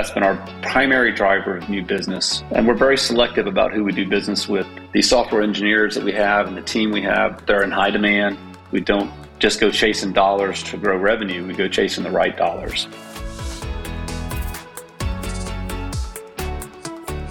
That's been our primary driver of new business. And we're very selective about who we do business with. The software engineers that we have and the team we have, they're in high demand. We don't just go chasing dollars to grow revenue, we go chasing the right dollars.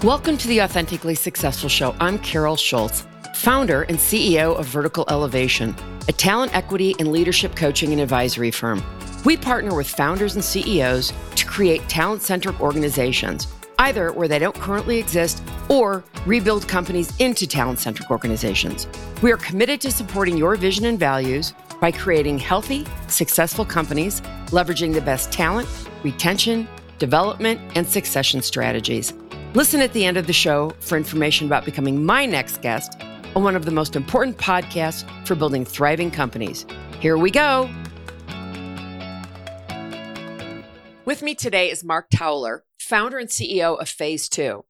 Welcome to the Authentically Successful Show. I'm Carol Schultz, founder and CEO of Vertical Elevation, a talent equity and leadership coaching and advisory firm. We partner with founders and CEOs create talent centric organizations, either where they don't currently exist or rebuild companies into talent centric organizations. We are committed to supporting your vision and values by creating healthy, successful companies, leveraging the best talent, retention, development, and succession strategies. Listen at the end of the show for information about becoming my next guest on one of the most important podcasts for building thriving companies. Here we go. With me today is Mark Towler, founder and CEO of Phase 2.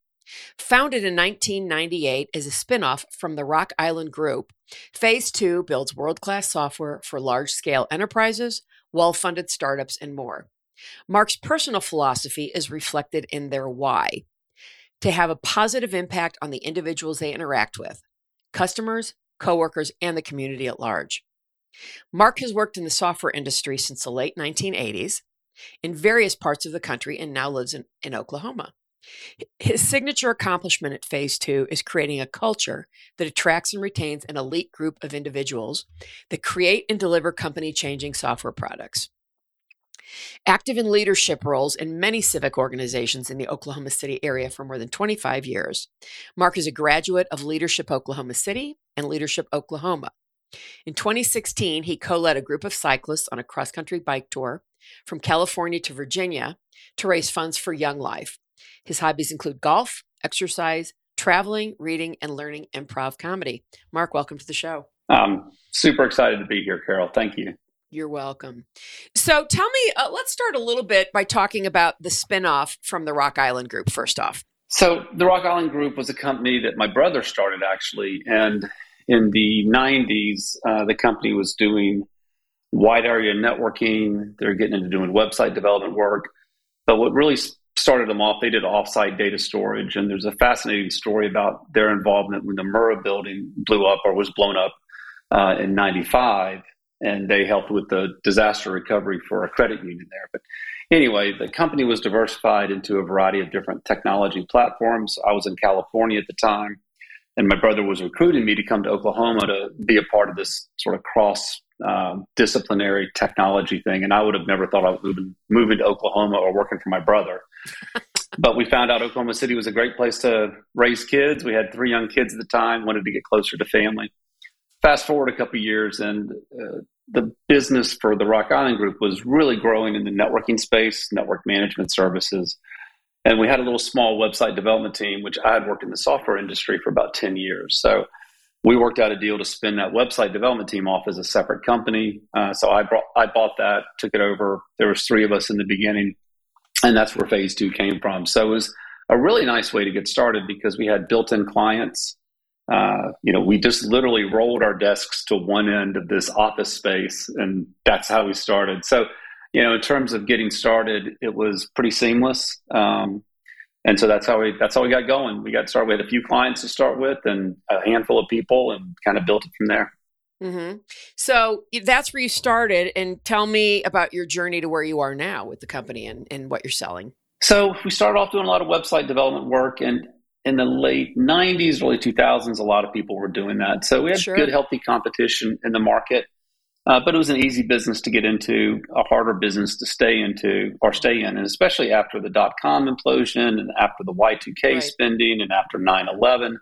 Founded in 1998 as a spinoff from the Rock Island Group, Phase 2 builds world class software for large scale enterprises, well funded startups, and more. Mark's personal philosophy is reflected in their why to have a positive impact on the individuals they interact with, customers, coworkers, and the community at large. Mark has worked in the software industry since the late 1980s in various parts of the country and now lives in, in Oklahoma. His signature accomplishment at phase two is creating a culture that attracts and retains an elite group of individuals that create and deliver company changing software products. Active in leadership roles in many civic organizations in the Oklahoma City area for more than 25 years, Mark is a graduate of Leadership Oklahoma City and Leadership Oklahoma. In 2016, he co led a group of cyclists on a cross country bike tour from California to Virginia to raise funds for Young Life. His hobbies include golf, exercise, traveling, reading, and learning improv comedy. Mark, welcome to the show. I'm super excited to be here, Carol. Thank you. You're welcome. So tell me, uh, let's start a little bit by talking about the spinoff from the Rock Island Group, first off. So, the Rock Island Group was a company that my brother started actually. And in the 90s, uh, the company was doing wide area networking. They're getting into doing website development work. But what really started them off, they did offsite data storage. And there's a fascinating story about their involvement when the Murrah building blew up or was blown up uh, in 95. And they helped with the disaster recovery for a credit union there. But anyway, the company was diversified into a variety of different technology platforms. I was in California at the time, and my brother was recruiting me to come to Oklahoma to be a part of this sort of cross um, disciplinary technology thing, and I would have never thought I would moving, moving to Oklahoma or working for my brother. but we found out Oklahoma City was a great place to raise kids. We had three young kids at the time, wanted to get closer to family. Fast forward a couple years, and uh, the business for the Rock Island Group was really growing in the networking space, network management services. And we had a little small website development team, which I had worked in the software industry for about 10 years. So we worked out a deal to spin that website development team off as a separate company. Uh, so I brought, I bought that, took it over. There was three of us in the beginning, and that's where phase two came from. So it was a really nice way to get started because we had built-in clients. Uh, you know, we just literally rolled our desks to one end of this office space, and that's how we started. So, you know, in terms of getting started, it was pretty seamless. Um, and so that's how we that's how we got going. We got started. We had a few clients to start with, and a handful of people, and kind of built it from there. Mm-hmm. So that's where you started. And tell me about your journey to where you are now with the company and, and what you're selling. So we started off doing a lot of website development work, and in the late '90s, early 2000s, a lot of people were doing that. So we had sure. good, healthy competition in the market. Uh, but it was an easy business to get into, a harder business to stay into or stay in, and especially after the dot com implosion and after the Y2K right. spending and after 9 11.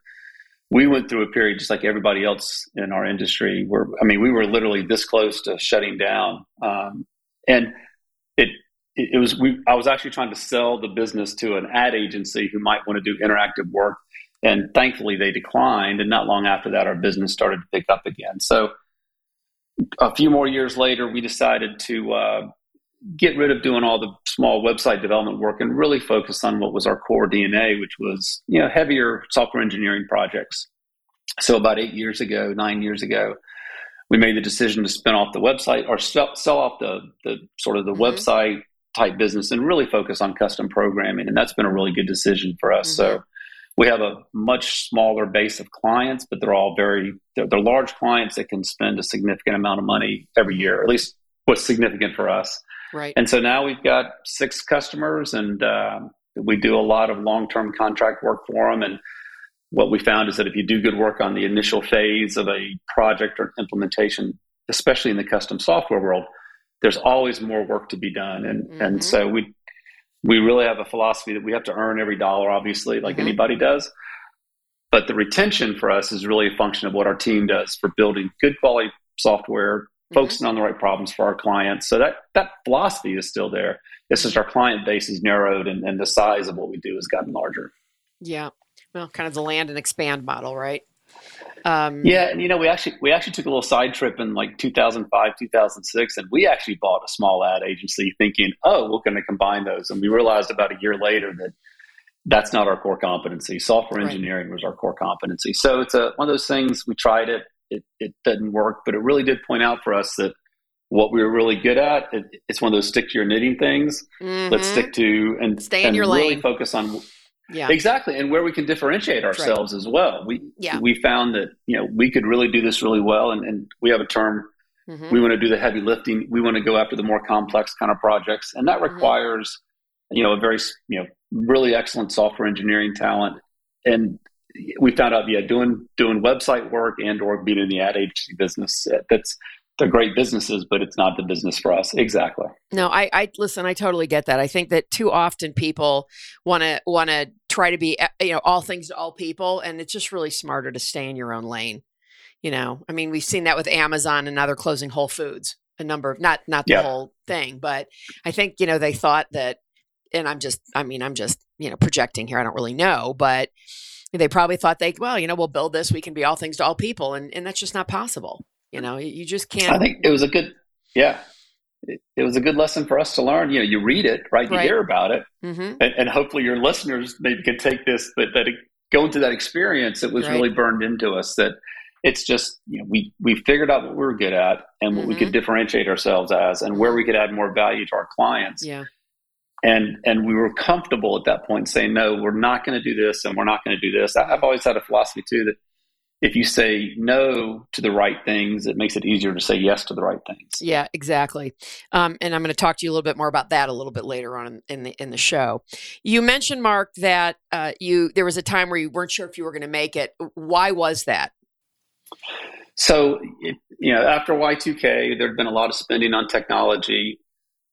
We went through a period just like everybody else in our industry where, I mean, we were literally this close to shutting down. Um, and it, it, it was, we, I was actually trying to sell the business to an ad agency who might want to do interactive work. And thankfully they declined. And not long after that, our business started to pick up again. So, a few more years later, we decided to uh, get rid of doing all the small website development work and really focus on what was our core DNA, which was you know heavier software engineering projects. So about eight years ago, nine years ago, we made the decision to spin off the website or sell, sell off the the sort of the mm-hmm. website type business and really focus on custom programming. And that's been a really good decision for us. Mm-hmm. So we have a much smaller base of clients, but they're all very, they're, they're, large clients that can spend a significant amount of money every year, at least what's significant for us. Right. And so now we've got six customers and uh, we do a lot of long term contract work for them. And what we found is that if you do good work on the initial phase of a project or implementation, especially in the custom software world, there's always more work to be done. And mm-hmm. and so we we really have a philosophy that we have to earn every dollar, obviously, like mm-hmm. anybody does. But the retention for us is really a function of what our team does for building good quality software, mm-hmm. focusing on the right problems for our clients. So that that philosophy is still there. It's just our client base is narrowed and, and the size of what we do has gotten larger. Yeah. Well, kind of the land and expand model, right? Um, yeah, and you know, we actually we actually took a little side trip in like 2005, 2006, and we actually bought a small ad agency, thinking, "Oh, we're going to combine those," and we realized about a year later that that's not our core competency. Software engineering right. was our core competency. So it's a one of those things. We tried it, it it didn't work, but it really did point out for us that what we were really good at, it, it's one of those stick to your knitting things. Mm-hmm. Let's stick to and stay in and your really lane. Focus on yeah. Exactly. And where we can differentiate ourselves right. as well. We yeah. we found that, you know, we could really do this really well and, and we have a term mm-hmm. we want to do the heavy lifting. We want to go after the more complex kind of projects. And that mm-hmm. requires, mm-hmm. you know, a very you know, really excellent software engineering talent. And we found out, yeah, doing doing website work and or being in the ad agency business, that's they're great businesses, but it's not the business for us. Exactly. No, I, I listen. I totally get that. I think that too often people want to want to try to be, eh, you know, all things to all people, and it's just really smarter to stay in your own lane. You know, I mean, we've seen that with Amazon, and now they're closing Whole Foods. A number of not not the yeah. whole thing, but I think you know they thought that, and I'm just, I mean, I'm just you know projecting here. I don't really know, but they probably thought they, well, you know, we'll build this. We can be all things to all people, and and that's just not possible. You know, you just can't. I think it was a good, yeah, it, it was a good lesson for us to learn. You know, you read it, right? You right. hear about it, mm-hmm. and, and, hopefully your listeners maybe can take this that that going through that experience, it was right. really burned into us that it's just you know we we figured out what we were good at and what mm-hmm. we could mm-hmm. differentiate ourselves as and where we could add more value to our clients. Yeah. And and we were comfortable at that point saying no, we're not going to do this and we're not going to do this. I've always had a philosophy too that if you say no to the right things, it makes it easier to say yes to the right things. Yeah, exactly. Um, and I'm going to talk to you a little bit more about that a little bit later on in, the in the show. You mentioned Mark that uh, you there was a time where you weren't sure if you were going to make it. Why was that? So you know, after Y2K, there'd been a lot of spending on technology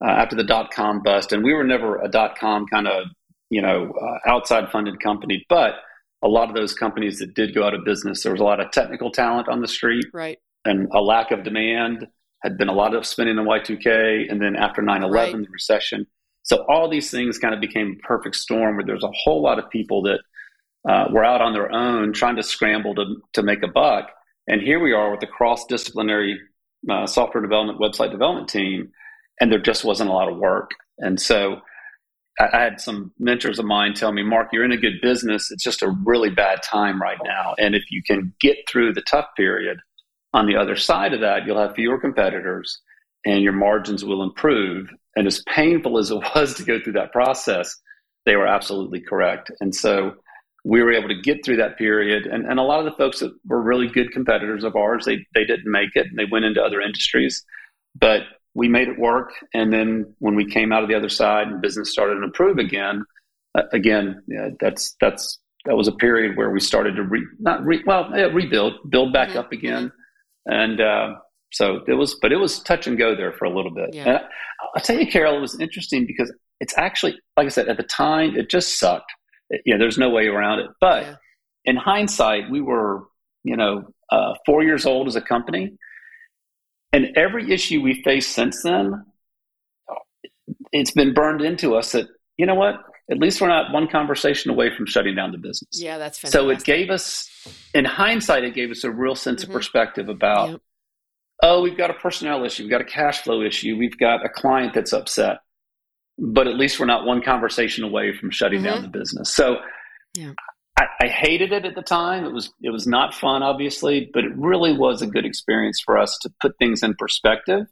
uh, after the dot com bust, and we were never a dot com kind of you know uh, outside funded company, but a lot of those companies that did go out of business, there was a lot of technical talent on the street, right, and a lack of demand. Had been a lot of spending in Y2K, and then after 9/11, right. the recession. So all these things kind of became a perfect storm where there's a whole lot of people that uh, were out on their own trying to scramble to to make a buck. And here we are with a cross disciplinary uh, software development, website development team, and there just wasn't a lot of work. And so I had some mentors of mine tell me, Mark, you're in a good business. It's just a really bad time right now. And if you can get through the tough period, on the other side of that, you'll have fewer competitors and your margins will improve. And as painful as it was to go through that process, they were absolutely correct. And so we were able to get through that period. And, and a lot of the folks that were really good competitors of ours, they, they didn't make it and they went into other industries. But we made it work. And then when we came out of the other side and business started to improve again, uh, again, yeah, that's that's that was a period where we started to re, not re, well yeah, rebuild, build back mm-hmm. up again, and uh, so it was. But it was touch and go there for a little bit. Yeah. And I, will tell you, Carol, it was interesting because it's actually like I said at the time, it just sucked. It, you know, there's no way around it. But yeah. in hindsight, we were you know uh, four years old as a company and every issue we faced since then, it's been burned into us that, you know what, at least we're not one conversation away from shutting down the business. Yeah, that's fantastic. So it gave us, in hindsight, it gave us a real sense mm-hmm. of perspective about, yep. oh, we've got a personnel issue, we've got a cash flow issue, we've got a client that's upset, but at least we're not one conversation away from shutting mm-hmm. down the business. So yeah. I, I, hated it at the time. It was it was not fun, obviously, but it really was a good experience for us to put things in perspective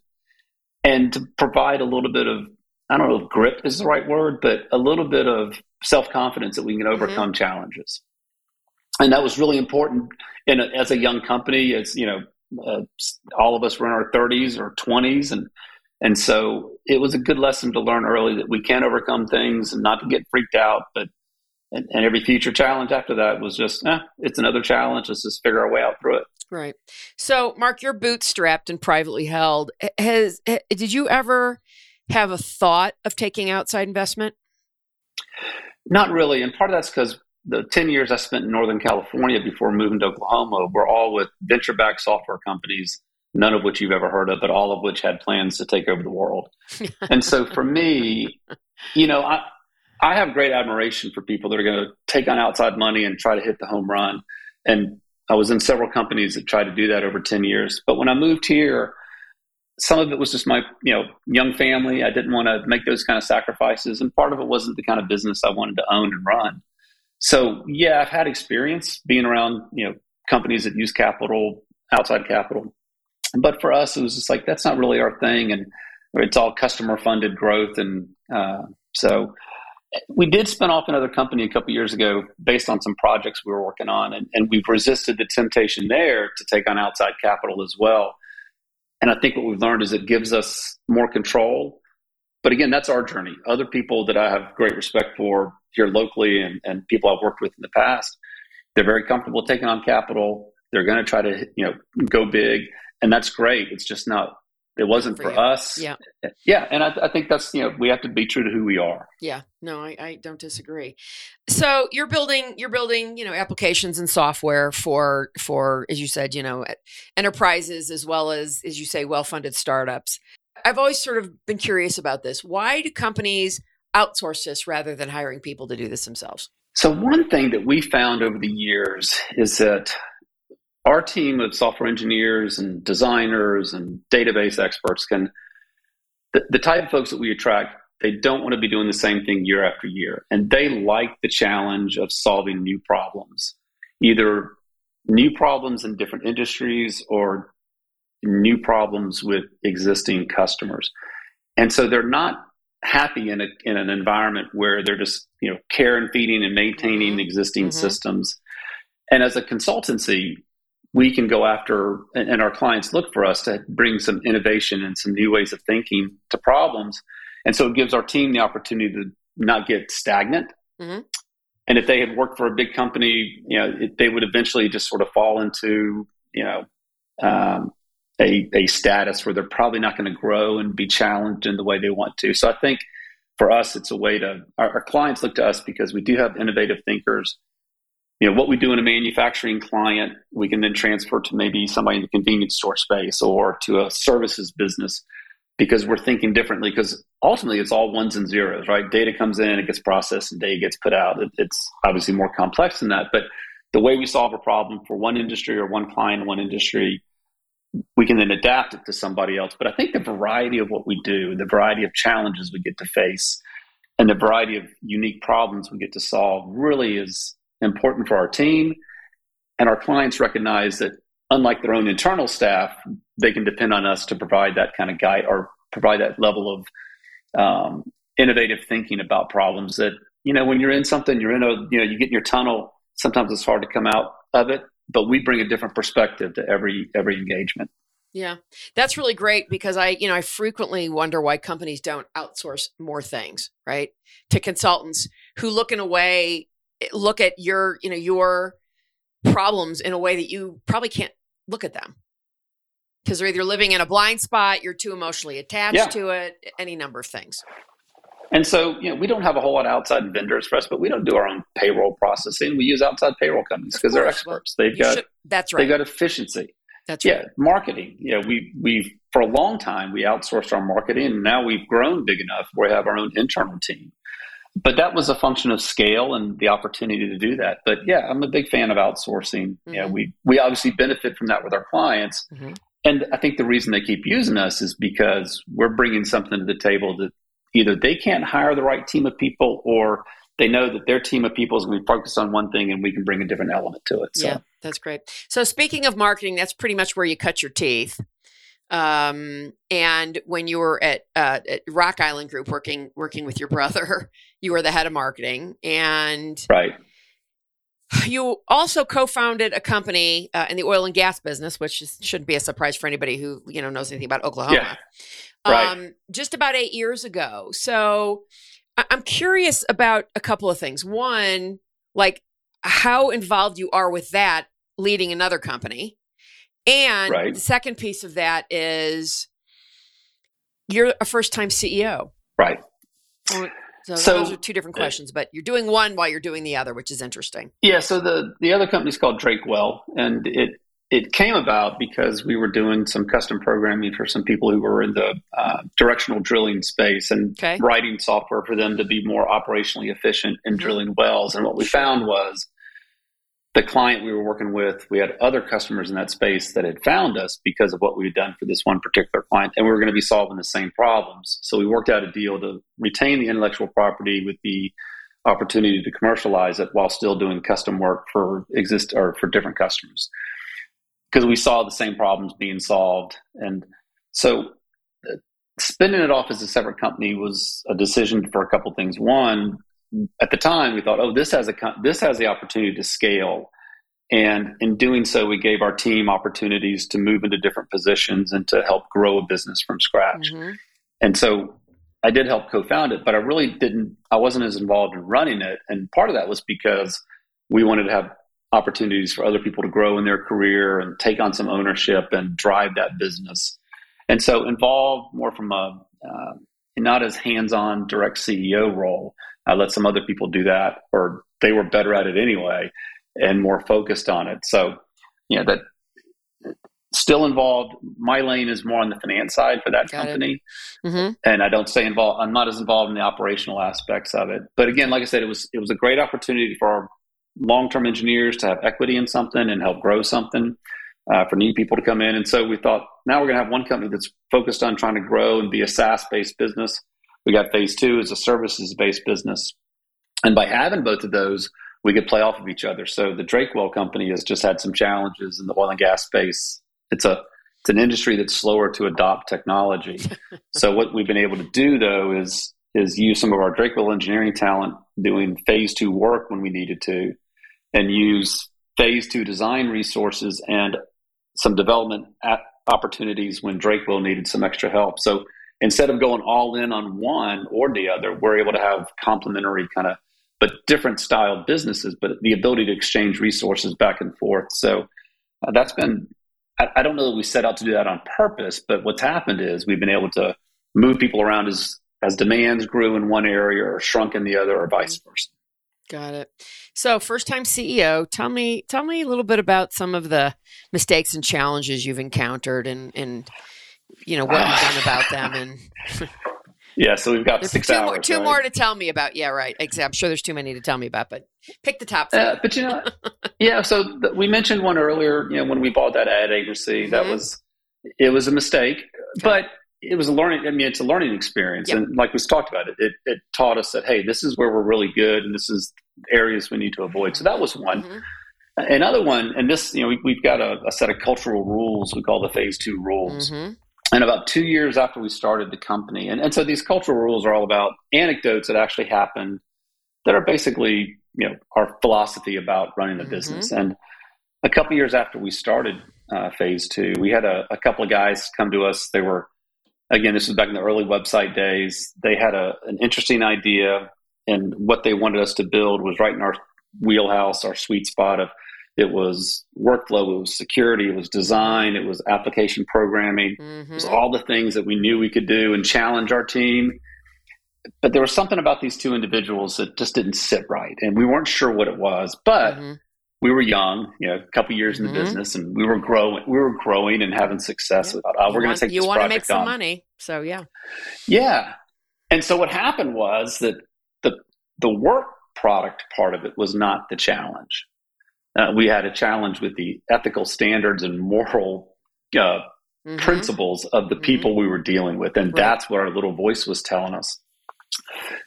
and to provide a little bit of I don't know if grip is the right word, but a little bit of self confidence that we can mm-hmm. overcome mm-hmm. challenges. And that was really important in a, as a young company. As you know, uh, all of us were in our 30s or 20s, and and so it was a good lesson to learn early that we can overcome things and not to get freaked out. But and, and every future challenge after that was just, eh, it's another challenge. Let's just figure our way out through it. Right. So, Mark, you're bootstrapped and privately held. Has did you ever have a thought of taking outside investment? Not really, and part of that's because the 10 years I spent in Northern California before moving to Oklahoma were all with venture backed software companies, none of which you've ever heard of, but all of which had plans to take over the world. and so for me, you know, I, I have great admiration for people that are going to take on outside money and try to hit the home run. And I was in several companies that tried to do that over 10 years. But when I moved here, some of it was just my you know young family. I didn't want to make those kind of sacrifices, and part of it wasn't the kind of business I wanted to own and run. So yeah, I've had experience being around you know companies that use capital, outside capital, but for us, it was just like that's not really our thing, and it's all customer funded growth, and uh, so we did spin off another company a couple years ago based on some projects we were working on, and, and we've resisted the temptation there to take on outside capital as well. And I think what we've learned is it gives us more control. But again, that's our journey. Other people that I have great respect for here locally and, and people I've worked with in the past, they're very comfortable taking on capital. They're going to try to, you know, go big. And that's great. It's just not it wasn't for, for us. Yeah. Yeah. And I, I, think that's, you know, we have to be true to who we are. Yeah. No, I, I, don't disagree. So you're building, you're building, you know, applications and software for, for, as you said, you know, enterprises as well as, as you say, well-funded startups. I've always sort of been curious about this. Why do companies outsource this rather than hiring people to do this themselves? So one thing that we found over the years is that our team of software engineers and designers and database experts can the, the, type of folks that we attract they don't want to be doing the same thing year after year and they like the challenge of solving new problems either new problems in different industries or new problems with existing customers and so they're not happy in, a, in an environment where they're just you know care and feeding and maintaining mm-hmm. existing mm-hmm. systems and as a consultancy we can go after and our clients look for us to bring some innovation and some new ways of thinking to problems. And so it gives our team the opportunity to not get stagnant. Mm-hmm. and if they had worked for a big company you know it, they would eventually just sort of fall into you know um, a, a status where they're probably not going to grow and be challenged in the way they want to. So i think for us it's a way to our, our clients look to us because we do have innovative thinkers you know what we do in a manufacturing client we can then transfer to maybe somebody in the convenience store space or to a services business because we're thinking differently because ultimately it's all ones and zeros right? Data comes in it gets processed and data gets put out. It, it's obviously more complex than that but the way we solve a problem for one industry or one client one industry we can then adapt it to somebody else. But i think the variety of what we do the variety of challenges we get to face and the variety of unique problems we get to solve really is important for our team. And our clients recognize that, unlike their own internal staff, they can depend on us to provide that kind of guide or provide that level of um, innovative thinking about problems that, you know, when you're in something, you're in a, you know, you get in your tunnel, sometimes it's hard to come out of it, but we bring a different perspective to every, every engagement. Yeah. That's really great because I, you know, I frequently wonder why companies don't outsource more things, right? To consultants who look in a way look at your you know your problems in a way that you probably can't look at them. Because they're either living in a blind spot you're too emotionally attached yeah. to it any number of things. And so you know we don't have a whole lot of outside vendors for us but we don't do our own payroll processing. We use outside payroll companies because they're experts well, they've got should, that's right. they've got efficiency. That's yeah right. marketing. Yeah we we've for a long time we outsourced our marketing and now we've grown big enough where we have our own internal team but that was a function of scale and the opportunity to do that. But yeah, I'm a big fan of outsourcing. Mm-hmm. Yeah, we we obviously benefit from that with our clients, mm-hmm. and I think the reason they keep using us is because we're bringing something to the table that either they can't hire the right team of people or they know that their team of people is going to be focused on one thing and we can bring a different element to it. So. Yeah, that's great. So speaking of marketing, that's pretty much where you cut your teeth. Um, and when you were at, uh, at Rock Island Group working working with your brother, you were the head of marketing, and right. You also co-founded a company uh, in the oil and gas business, which is, shouldn't be a surprise for anybody who you know knows anything about Oklahoma. Yeah. Right. Um, just about eight years ago. So I- I'm curious about a couple of things. One, like how involved you are with that leading another company. And Right. the second piece of that is you're a first time CEO. Right. So, So- those are two different questions, but you're doing one while you're doing the other, which is interesting. Yeah, so the the other company is called Drake Well, and it it came about because we were doing some custom programming for some people who were in the uh, directional drilling space and Okay. writing software for them to be more operationally efficient in Mhm. drilling wells. And what we found was the client we were working with, we had other customers in that space that had found us because of what we had done for this one particular client, and we were going to be solving the same problems. So we worked out a deal to retain the intellectual property with the opportunity to commercialize it while still doing custom work for exist or for different customers because we saw the same problems being solved and so uh, spinning it off as a separate company was a decision for a couple things one at the time we thought oh this has a this has the opportunity to scale and in doing so we gave our team opportunities to move into different positions and to help grow a business from scratch Mhm. and so I did help co-found it, but I really didn't. I wasn't as involved in running it, and part of that was because we wanted to have opportunities for other people to grow in their career and take on some ownership and drive that business. And so involved more from a uh, not as hands-on direct CEO role. I let some other people do that, or they were better at it anyway, and more focused on it. So, yeah, that still involved. My lane is more on the finance side for that Got company Mhm. and I don't stay involved. I'm not as involved in the operational aspects of it. But again, like I said, it was it was a great opportunity for our long term engineers to have equity in something and help grow something uh, for new people to come in. And so we thought now we're going to have one company that's focused on trying to grow and be a SaaS based business. We got phase two as a services based business, and by having both of those, we could play off of each other. So the Drakewell company has just had some challenges in the oil and gas space. It's a it's an industry that's slower to adopt technology. so what we've been able to do though is is use some of our Drakewell engineering talent doing phase two work when we needed to, and use phase two design resources and some development at opportunities when Drakewell needed some extra help. So instead of going all in on one or the other, we're able to have complementary kind of but different style businesses, but the ability to exchange resources back and forth. So uh, that's been I, I don't know that we set out to do that on purpose, but what's happened is we've been able to move people around as as demands grew in one area or shrunk in the other, or vice versa. Got it. So, first time CEO, tell me tell me a little bit about some of the mistakes and challenges you've encountered and and you know what you've done about them and Yeah, so we've got there's six two hours. more two right? more to tell me about. Yeah, right. Exactly. I'm sure there's too many to tell me about, but pick the top three. Uh, but you know, yeah. So th- we mentioned one earlier. You know, when we bought that ad agency, that Mhm. was it was a mistake, but it was a learning. I mean, it's a learning experience, Yep. and like we talked about it, it, it taught us that hey, this is where we're really good, and this is areas we need to avoid. So that was one. Mhm. Another one, and this, you know, we, we've got a, a set of cultural rules we call the phase two rules. Mhm. And about two years after we started the company, and, and so these cultural rules are all about anecdotes that actually happened that are basically, you know, our philosophy about running a Mhm. business. And a couple years after we started uh, phase two, we had a, a couple of guys come to us. They were, again, this was back in the early website days. They had a, an interesting idea, and what they wanted us to build was right in our wheelhouse, our sweet spot of it was workflow, it was security, it was design, it was application programming. It was all the things that we knew we could do and challenge our team. But there was something about these two individuals that just didn't sit right, and we weren't sure what it was. But Mhm. we were young, you know, a couple years in Mhm. the business, and we were growing. We were growing and having success. Yeah. Thought, oh, we're going to take you want to make some on. money, so yeah. Yeah. And so what happened was that the the work product part of it was not the challenge. Uh, we had a challenge with the ethical standards and moral uh, Mhm. principles of the Mhm. people we were dealing with. And Right. that's what our little voice was telling us.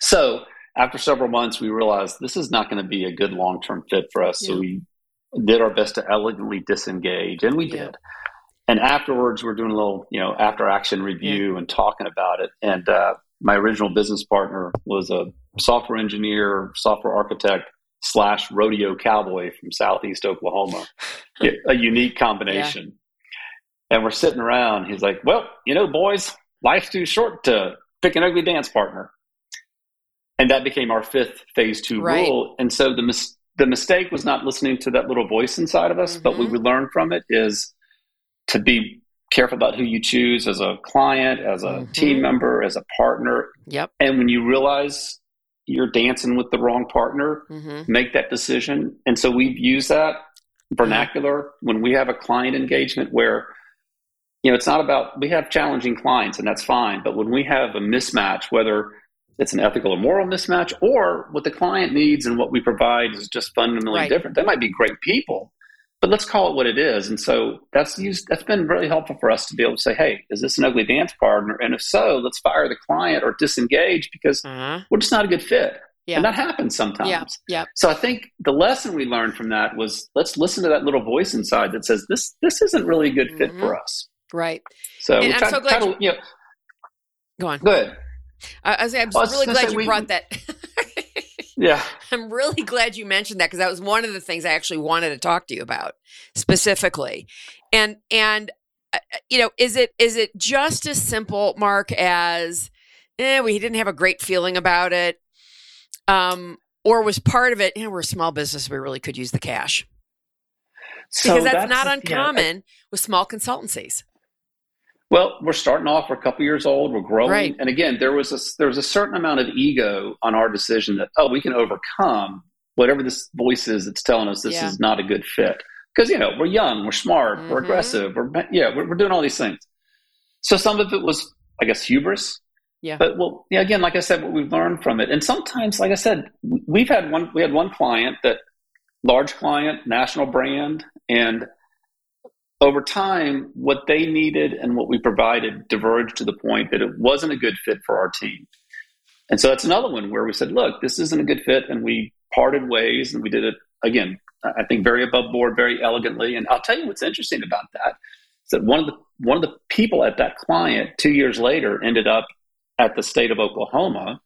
So after several months, we realized this is not going to be a good long term fit for us. Yeah. So we did our best to elegantly disengage, and we Yeah. did. and afterwards, we're doing a little, you know, after action review yeah. and talking about it. And uh, my original business partner was a software engineer, software architect slash rodeo cowboy from Southeast Oklahoma. a unique combination. Yeah. And we're sitting around. He's like, "Well, you know, boys, life's too short to pick an ugly dance partner." And that became our fifth phase two right. rule. And so the mis- the mistake was not listening to that little voice inside of us, mm-hmm. but what we learned from it is to be careful about who you choose as a client, as a mm-hmm. team member, as a partner. Yep. And when you realize you're dancing with the wrong partner, mm-hmm. make that decision. And so we've used that vernacular when we have a client engagement where you know it's not about we have challenging clients and that's fine, but when we have a mismatch, whether it's an ethical or moral mismatch, or what the client needs and what we provide is just fundamentally right. different. They might be great people, but let's call it what it is. And so that's used, that's been really helpful for us to be able to say, hey, is this an ugly dance partner? And if so, let's fire the client or disengage because uh-huh. we're just not a good fit. Yeah. And that happens sometimes. Yeah. yeah. So I think the lesson we learned from that was let's listen to that little voice inside that says this this isn't really a good fit mm-hmm. for us. Right. So and I'm so glad to, you, know, go on. Good. I, I was, I'm well, really glad you we, brought that. Yeah. I'm really glad you mentioned that because that was one of the things I actually wanted to talk to you about specifically. And and uh, uh, you know, is it is it just as simple, Mark, as eh, we didn't have a great feeling about it, um, or was part of it? You know, we're a small business, we really could use the cash. So because that's, that's not uncommon yeah, I, with small consultancies. Well, we're starting off. We're a couple years old. We're growing, right. and again, there was a there was a certain amount of ego on our decision that oh, we can overcome whatever this voice is that's telling us this yeah. is not a good fit. Because you know we're young, we're smart, mm-hmm. we're aggressive, we're yeah, we're, we're doing all these things. So some of it was, I guess, hubris. Yeah. But well, yeah, again, like I said, what we've learned from it, and sometimes, like I said, we've had one. We had one client that large client, national brand, and over time, what they needed and what we provided diverged to the point that it wasn't a good fit for our team. And so that's another one where we said, look, this isn't a good fit. And we parted ways and we did it again, I think very above board, very elegantly. And I'll tell you what's interesting about that is that one of the one of the people at that client two years later ended up at the state of Oklahoma.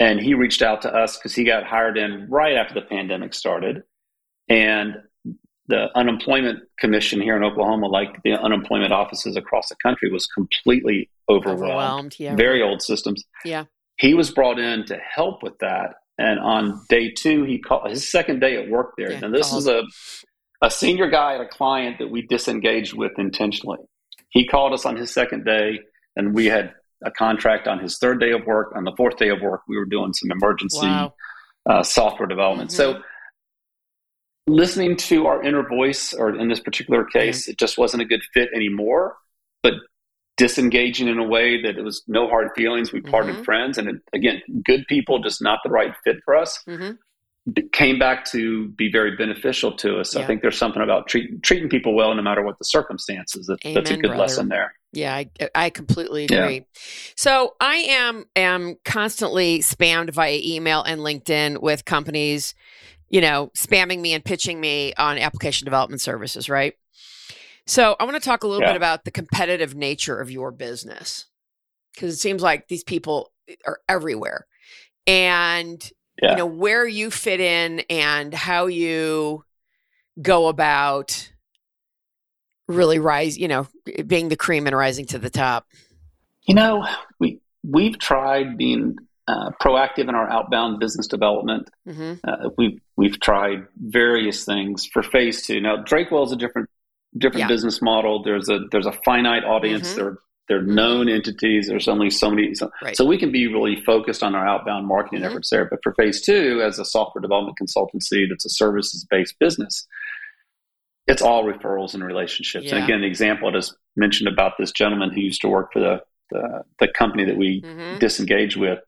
And he reached out to us because he got hired in right after the pandemic started. And the unemployment commission here in Oklahoma, like the unemployment offices across the country, was completely overwhelmed. overwhelmed yeah. Very old systems. Yeah. He was brought in to help with that. And on day two, he called his second day at work there. Yeah, and this is a a senior guy at a client that we disengaged with intentionally. He called us on his second day, and we had a contract on his third day of work. On the fourth day of work, we were doing some emergency wow. uh, software development. Mm-hmm. So listening to our inner voice, or in this particular case, it just wasn't a good fit anymore. But disengaging in a way that it was no hard feelings. We parted mm-hmm. friends, and it, again, good people, just not the right fit for us. Mm-hmm. Came back to be very beneficial to us. Yeah. I think there's something about treat, treating people well, no matter what the circumstances. That, Amen, that's a good brother. lesson there. Yeah, I, I completely agree. Yeah. So I am am constantly spammed via email and LinkedIn with companies you know, spamming me and pitching me on application development services, right? So I want to talk a little yeah. bit about the competitive nature of your business because it seems like these people are everywhere. And yeah. you know where you fit in and how you go about really rise, you know, being the cream and rising to the top. You know, we we've tried being uh, proactive in our outbound business development. Mm-hmm. Uh, we've we've tried various things for phase two. Now Drakewell is a different different yeah. business model. There's a there's a finite audience. Mm-hmm. They're they're known entities. There's only so many. So, right. so we can be really focused on our outbound marketing mm-hmm. efforts there. But for phase two, as a software development consultancy that's a services based business, it's all referrals and relationships. Yeah. And again, the example I just mentioned about this gentleman who used to work for the the, the company that we mm-hmm. disengaged with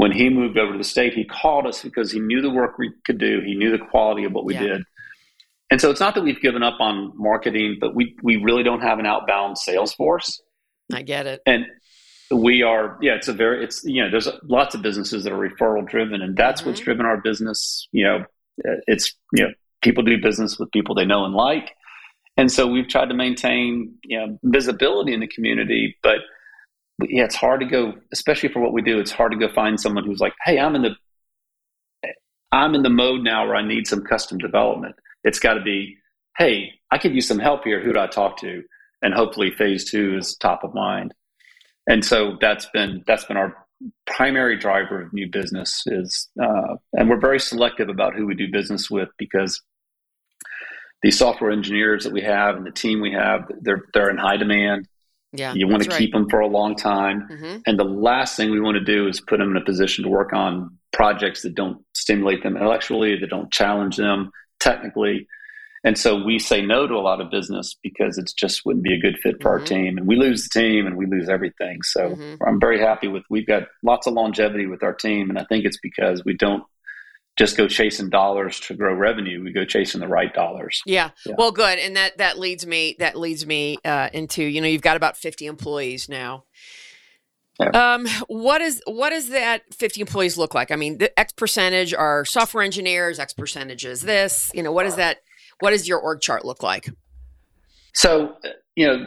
when he moved over to the state, he called us because he knew the work we could do. He knew the quality of what we yeah. did. And so it's not that we've given up on marketing, but we, we really don't have an outbound sales force. I get it. And we are, yeah, it's a very, it's, you know, there's lots of businesses that are referral driven and that's mm-hmm. what's driven our business. You know, it's, you know, people do business with people they know and like. And so we've tried to maintain you know, visibility in the community, but yeah, it's hard to go, especially for what we do. It's hard to go find someone who's like, "Hey, I'm in the, I'm in the mode now where I need some custom development." It's got to be, "Hey, I could use some help here. Who do I talk to?" And hopefully, phase two is top of mind. And so that's been that's been our primary driver of new business is, uh, and we're very selective about who we do business with because the software engineers that we have and the team we have, they're they're in high demand. Yeah, you want to keep right. them for a long time, mm-hmm. and the last thing we want to do is put them in a position to work on projects that don't stimulate them intellectually, that don't challenge them technically. And so we say no to a lot of business because it just wouldn't be a good fit for mm-hmm. our team. And we lose the team and we lose everything. So mm-hmm. I'm very happy with, we've got lots of longevity with our team. And I think it's because we don't just go chasing dollars to grow revenue. We go chasing the right dollars. Yeah. yeah. Well, good. And that, that leads me, that leads me uh, into, you know, you've got about 50 employees now. Yeah. Um, what is what does that 50 employees look like? I mean, the X percentage are software engineers, X percentage is this. You know, what does that what does your org chart look like? So, you know,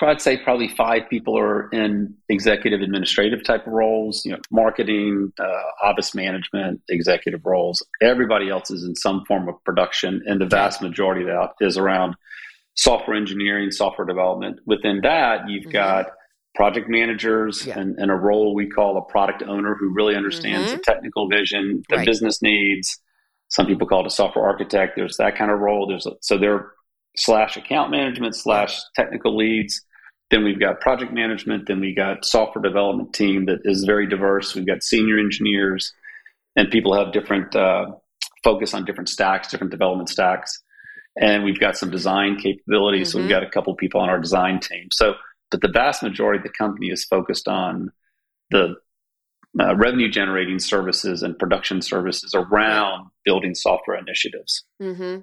I'd say probably five people are in executive administrative type of roles, you know, marketing, uh, office management, executive roles. Everybody else is in some form of production, and the vast majority of that is around software engineering, software development. Within that, you've mm-hmm. got project managers yeah. and, and, a role we call a product owner who really understands mm-hmm. the technical vision, the right. business needs, some people call it a software architect. There's that kind of role. There's a, so they're slash account management slash technical leads. Then we've got project management. Then we got software development team that is very diverse. We've got senior engineers, and people have different uh, focus on different stacks, different development stacks. And we've got some design capabilities. Mm-hmm. So we've mm-hmm. got a couple people on our design team. So, but the vast majority of the company is focused on the uh, revenue generating services and production services around building software initiatives mm-hmm.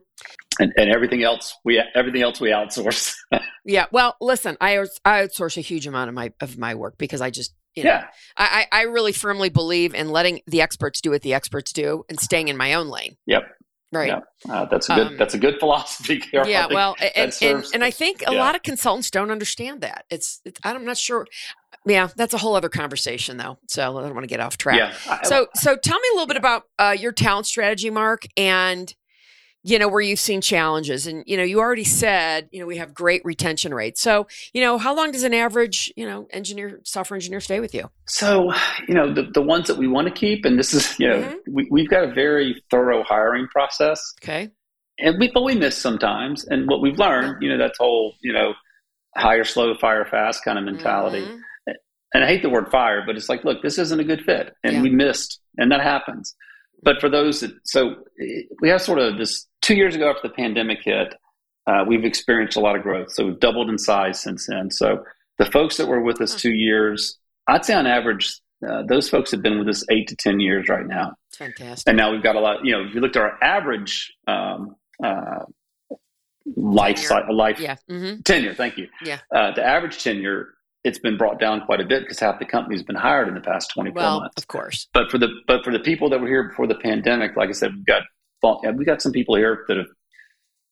and, and everything else we everything else we outsource yeah well listen I, I outsource a huge amount of my of my work because i just you know, yeah I, I really firmly believe in letting the experts do what the experts do and staying in my own lane yep Right. Yeah. Uh, that's a good. Um, that's a good philosophy. Yeah. Well, and, and, and I think a yeah. lot of consultants don't understand that. It's, it's. I'm not sure yeah, that's a whole other conversation, though. So I don't want to get off track. Yeah. So, so tell me a little bit about uh, your talent strategy, Mark, and you know where you've seen challenges. And you know, you already said you know we have great retention rates. So, you know, how long does an average you know engineer, software engineer, stay with you? So, you know, the the ones that we want to keep, and this is you know, mm-hmm. we, we've got a very thorough hiring process. Okay. And we, but we miss sometimes. And what we've learned, you know, that whole you know hire slow, fire fast kind of mentality. Mm-hmm and I hate the word fire, but it's like, look, this isn't a good fit, and yeah. we missed, and that happens. But for those that, so we have sort of this two years ago after the pandemic hit, uh, we've experienced a lot of growth. So we've doubled in size since then. So the folks that were with us two years, I'd say on average, uh, those folks have been with us eight to 10 years right now. Fantastic. And now we've got a lot, you know, if you looked at our average um, uh, life cycle, life yeah. mm-hmm. tenure, thank you. Yeah. Uh, the average tenure it's been brought down quite a bit because half the company's been hired in the past 24 well, months. Of course. But for the but for the people that were here before the pandemic, like I said, we've got we've got some people here that have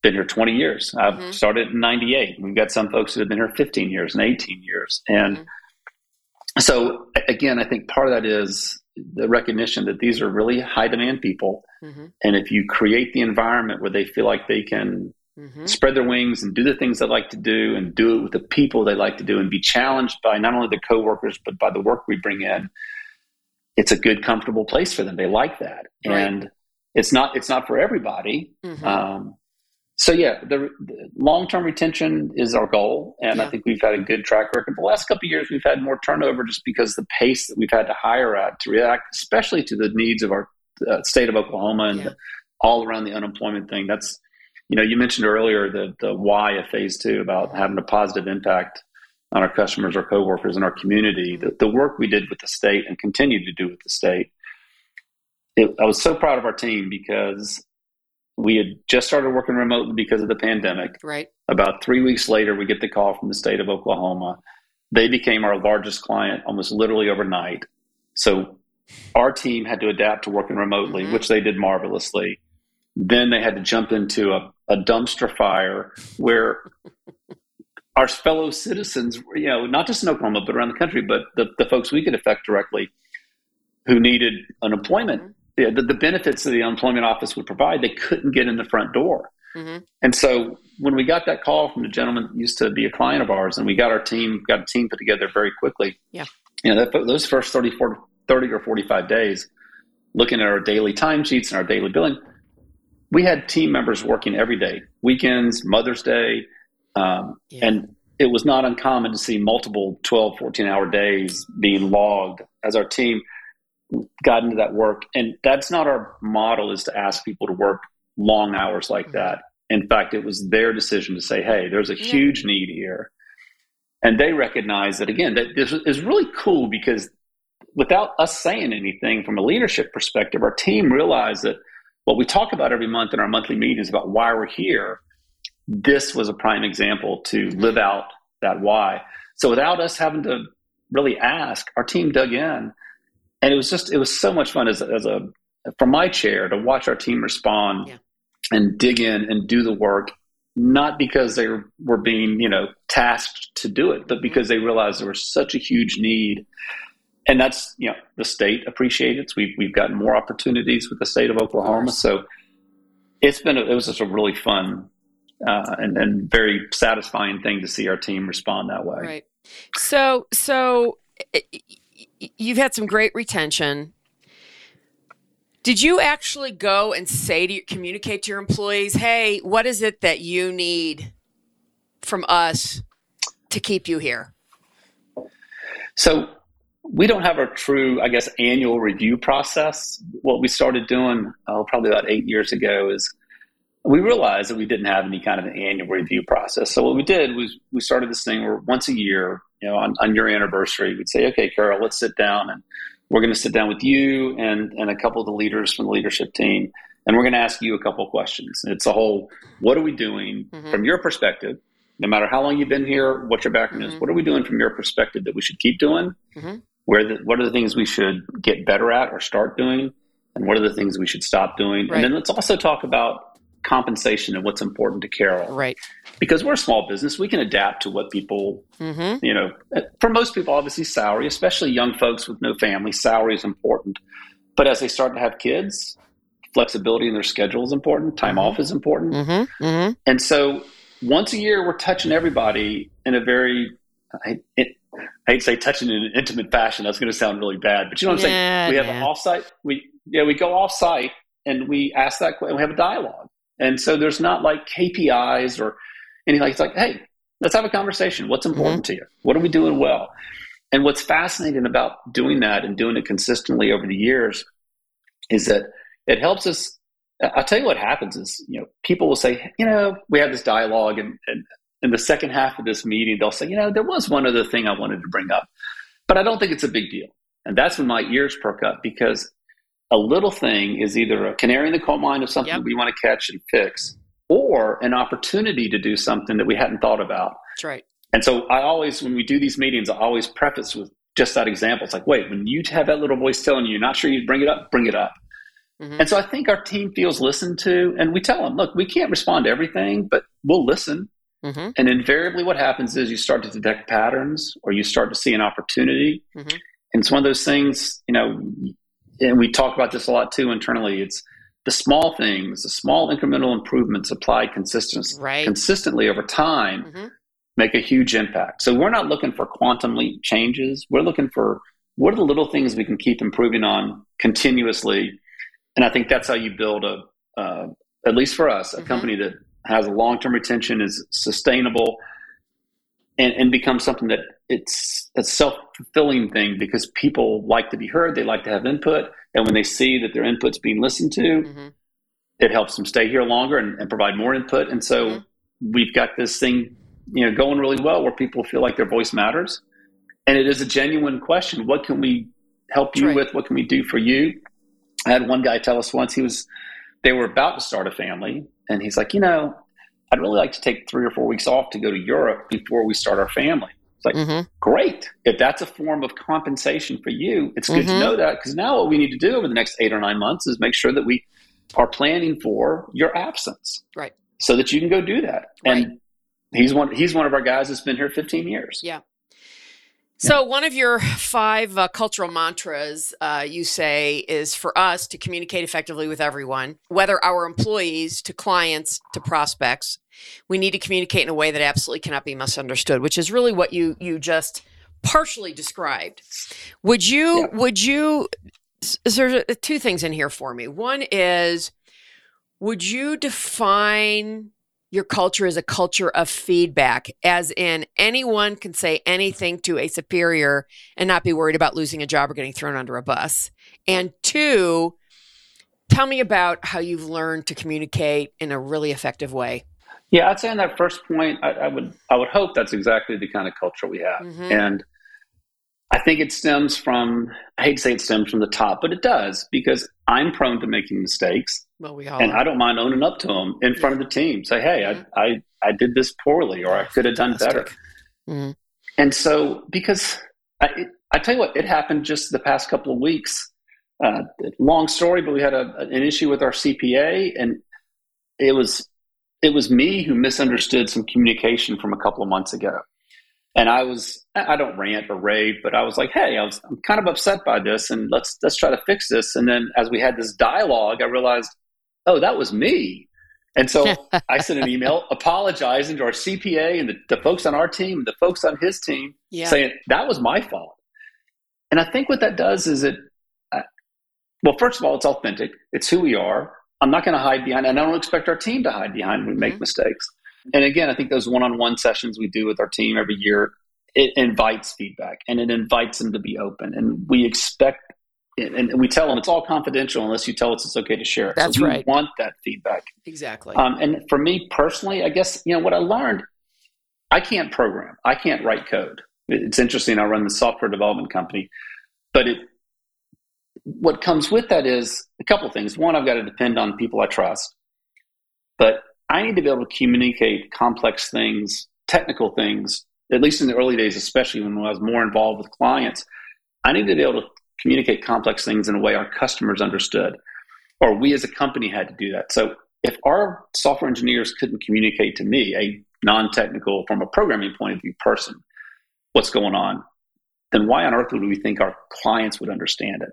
been here 20 years. I've mm-hmm. started in 98. We've got some folks that have been here 15 years and 18 years. And mm-hmm. so again, I think part of that is the recognition that these are really high demand people. Mm-hmm. And if you create the environment where they feel like they can mm-hmm. spread their wings and do the things they like to do and do it with the people they like to do and be challenged by not only the coworkers but by the work we bring in it's a good comfortable place for them they like that right. and it's not it's not for everybody mm-hmm. um, so yeah the, the, long-term retention is our goal and yeah. i think we've had a good track record the last couple of years we've had more turnover just because the pace that we've had to hire at to react especially to the needs of our uh, state of oklahoma and yeah. all around the unemployment thing that's you know, you mentioned earlier the the why of phase two about having a positive impact on our customers, our coworkers, and our community. The, the work we did with the state and continue to do with the state. It, I was so proud of our team because we had just started working remotely because of the pandemic. Right. About three weeks later, we get the call from the state of Oklahoma. They became our largest client almost literally overnight. So our team had to adapt to working remotely, mm-hmm. which they did marvelously Then they had to jump into a, a dumpster fire where our fellow citizens, you know, not just in Oklahoma, but around the country, but the, the folks we could affect directly who needed unemployment, mm-hmm. the, the benefits that the unemployment office would provide, they couldn't get in the front door. Mm-hmm. And so when we got that call from the gentleman that used to be a client of ours, and we got our team, got a team put together very quickly. Yeah. You know, that, those first 30, 40, 30 or 45 days, looking at our daily timesheets and our daily billing, we had team members working every day, weekends, Mother's Day, um, yeah. And it was not uncommon to see multiple 12, 14 hour days being logged as our team got into that work. And that's not our model is to ask people to work long hours like mm-hmm. that. In fact, it was their decision to say, hey, there's a yeah. huge need here. And they recognize that, again, that this is really cool because without us saying anything from a leadership perspective, our team realized that what we talk about every month in our monthly meetings about why we're here this was a prime example to live out that why. So without us having to really ask, our team dug in, and it was just it was so much fun as as a from my chair to watch our team respond yeah. and dig in and do the work. Not because they were being you know tasked to do it, but because mm-hmm. they realized there was such a huge need and that's you know the state appreciates it. We've we've gotten more opportunities with the state of Oklahoma, so it's been a, it was just a really fun uh, and, and very satisfying thing to see our team respond that way. Right. So, so you've had some great retention. Did you actually go and say to communicate to your employees, "Hey, what is it that you need from us to keep you here?" So we don't have a true, I guess, annual review process. What we started doing, oh, probably about eight years ago, is we realized that we didn't have any kind of an annual review process. So what we did was we started this thing where once a year, you know, on, on your anniversary, we'd say, okay, Carol, let's sit down and we're going to sit down with you and, and a couple of the leaders from the leadership team. And we're going to ask you a couple of questions. It's a whole, what are we doing mm-hmm. from your perspective? No matter how long you've been here, what your background mm-hmm. is, what are we doing from your perspective that we should keep doing? Mm-hmm. Where the, what are the things we should get better at or start doing? And what are the things we should stop doing? Right. And then let's also talk about compensation and what's important to Carol. Right. Because we're a small business, we can adapt to what people, mm-hmm. you know, for most people, obviously, salary, especially young folks with no family, salary is important. But as they start to have kids, flexibility in their schedule is important, time mm-hmm. off is important. Mm-hmm. mm-hmm. And so once a year, we're touching everybody in a very, it, I hate to say touching in an intimate fashion. That's going to sound really bad, but you know what I'm yeah, saying? We have an offsite. We yeah, we go offsite and we ask that. question. We have a dialogue. And so there's not like KPIs or anything like it's like, hey, let's have a conversation. What's important mm-hmm. to you? What are we doing well? And what's fascinating about doing that and doing it consistently over the years is that it helps us. I'll tell you what happens is, you know, people will say, you know, we have this dialogue and, and in the second half of this meeting, they'll say, you know, there was one other thing I wanted to bring up, but I don't think it's a big deal. And that's when my ears perk up because a little thing is either a canary in the coal mine of something yep. we want to catch and fix, or an opportunity to do something that we hadn't thought about. That's right. And so I always, when we do these meetings, I always preface with just that example. It's like, wait, when you have that little voice telling you you're not sure you'd bring it up, bring it up. Mm-hmm. And so I think our team feels listened to, and we tell them, look, we can't respond to everything, but we'll listen. Mm-hmm. And invariably, what happens is you start to detect patterns, or you start to see an opportunity. Mm-hmm. And it's one of those things, you know, and we talk about this a lot too internally. It's the small things, the small incremental improvements applied consistently, right. consistently over time mm-hmm. make a huge impact. So we're not looking for quantum leap changes. We're looking for what are the little things we can keep improving on continuously. And I think that's how you build a, uh, at least for us, a mm-hmm. company that has a long term retention, is sustainable, and, and becomes something that it's a self fulfilling thing because people like to be heard, they like to have input, and when they see that their input's being listened to, mm-hmm. it helps them stay here longer and, and provide more input. And so mm-hmm. we've got this thing, you know, going really well where people feel like their voice matters, and it is a genuine question: What can we help you right. with? What can we do for you? I had one guy tell us once he was they were about to start a family, and he's like, you know, I'd really like to take three or four weeks off to go to Europe before we start our family. It's like, mm-hmm. great. If that's a form of compensation for you, it's good mm-hmm. to know that because now what we need to do over the next eight or nine months is make sure that we are planning for your absence. Right. So that you can go do that. Right. And he's one he's one of our guys that's been here 15 years. Yeah. So, one of your five uh, cultural mantras uh, you say is for us to communicate effectively with everyone, whether our employees to clients to prospects. We need to communicate in a way that absolutely cannot be misunderstood, which is really what you you just partially described. Would you Yeah. would you there's two things in here for me. One is would you define your culture is a culture of feedback, as in anyone can say anything to a superior and not be worried about losing a job or getting thrown under a bus? And two, tell me about how you've learned to communicate in a really effective way. Yeah, I'd say on that first point, I, I would I would hope that's exactly the kind of culture we have, Mhm. and I think it stems from I hate to say it stems from the top, but it does because I'm prone to making mistakes, Well, we all and are. I don't mind owning up to them in front of the team. Say, hey, Mhm. I, I I did this poorly, or I could have done better. Mhm. And so, because I, it, I tell you what, it happened just the past couple of weeks. Uh, long story, but we had a, an issue with our CPA, and it was it was me who misunderstood some communication from a couple of months ago. And I was I don't rant or rave, but I was like, hey, I was I'm kind of upset by this, and let's let's try to fix this. And then as we had this dialogue, I realized, oh, that was me. And so I sent an email apologizing to our CPA and the, the folks on our team, the folks on his team, Yeah. saying that was my fault. And I think what that does is it, uh, well, first of all, it's authentic. It's who we are. I'm not going to hide behind, and I don't expect our team to hide behind when we make Mhm. mistakes. And again, I think those one-on-one sessions we do with our team every year, it invites feedback and it invites them to be open. And we expect, and we tell them it's all confidential unless you tell us it's okay to share it. That's so we right. want that feedback. Exactly. Um, and for me personally, I guess you know what I learned. I can't program. I can't write code. It's interesting. I run the software development company, but it what comes with that is a couple of things. One, I've got to depend on people I trust, but I need to be able to communicate complex things, technical things. At least in the early days, especially when I was more involved with clients, I need to be able to communicate complex things in a way our customers understood, or we as a company had to do that. So if our software engineers couldn't communicate to me, a non-technical from a programming point of view person, what's going on, then why on earth would we think our clients would understand it?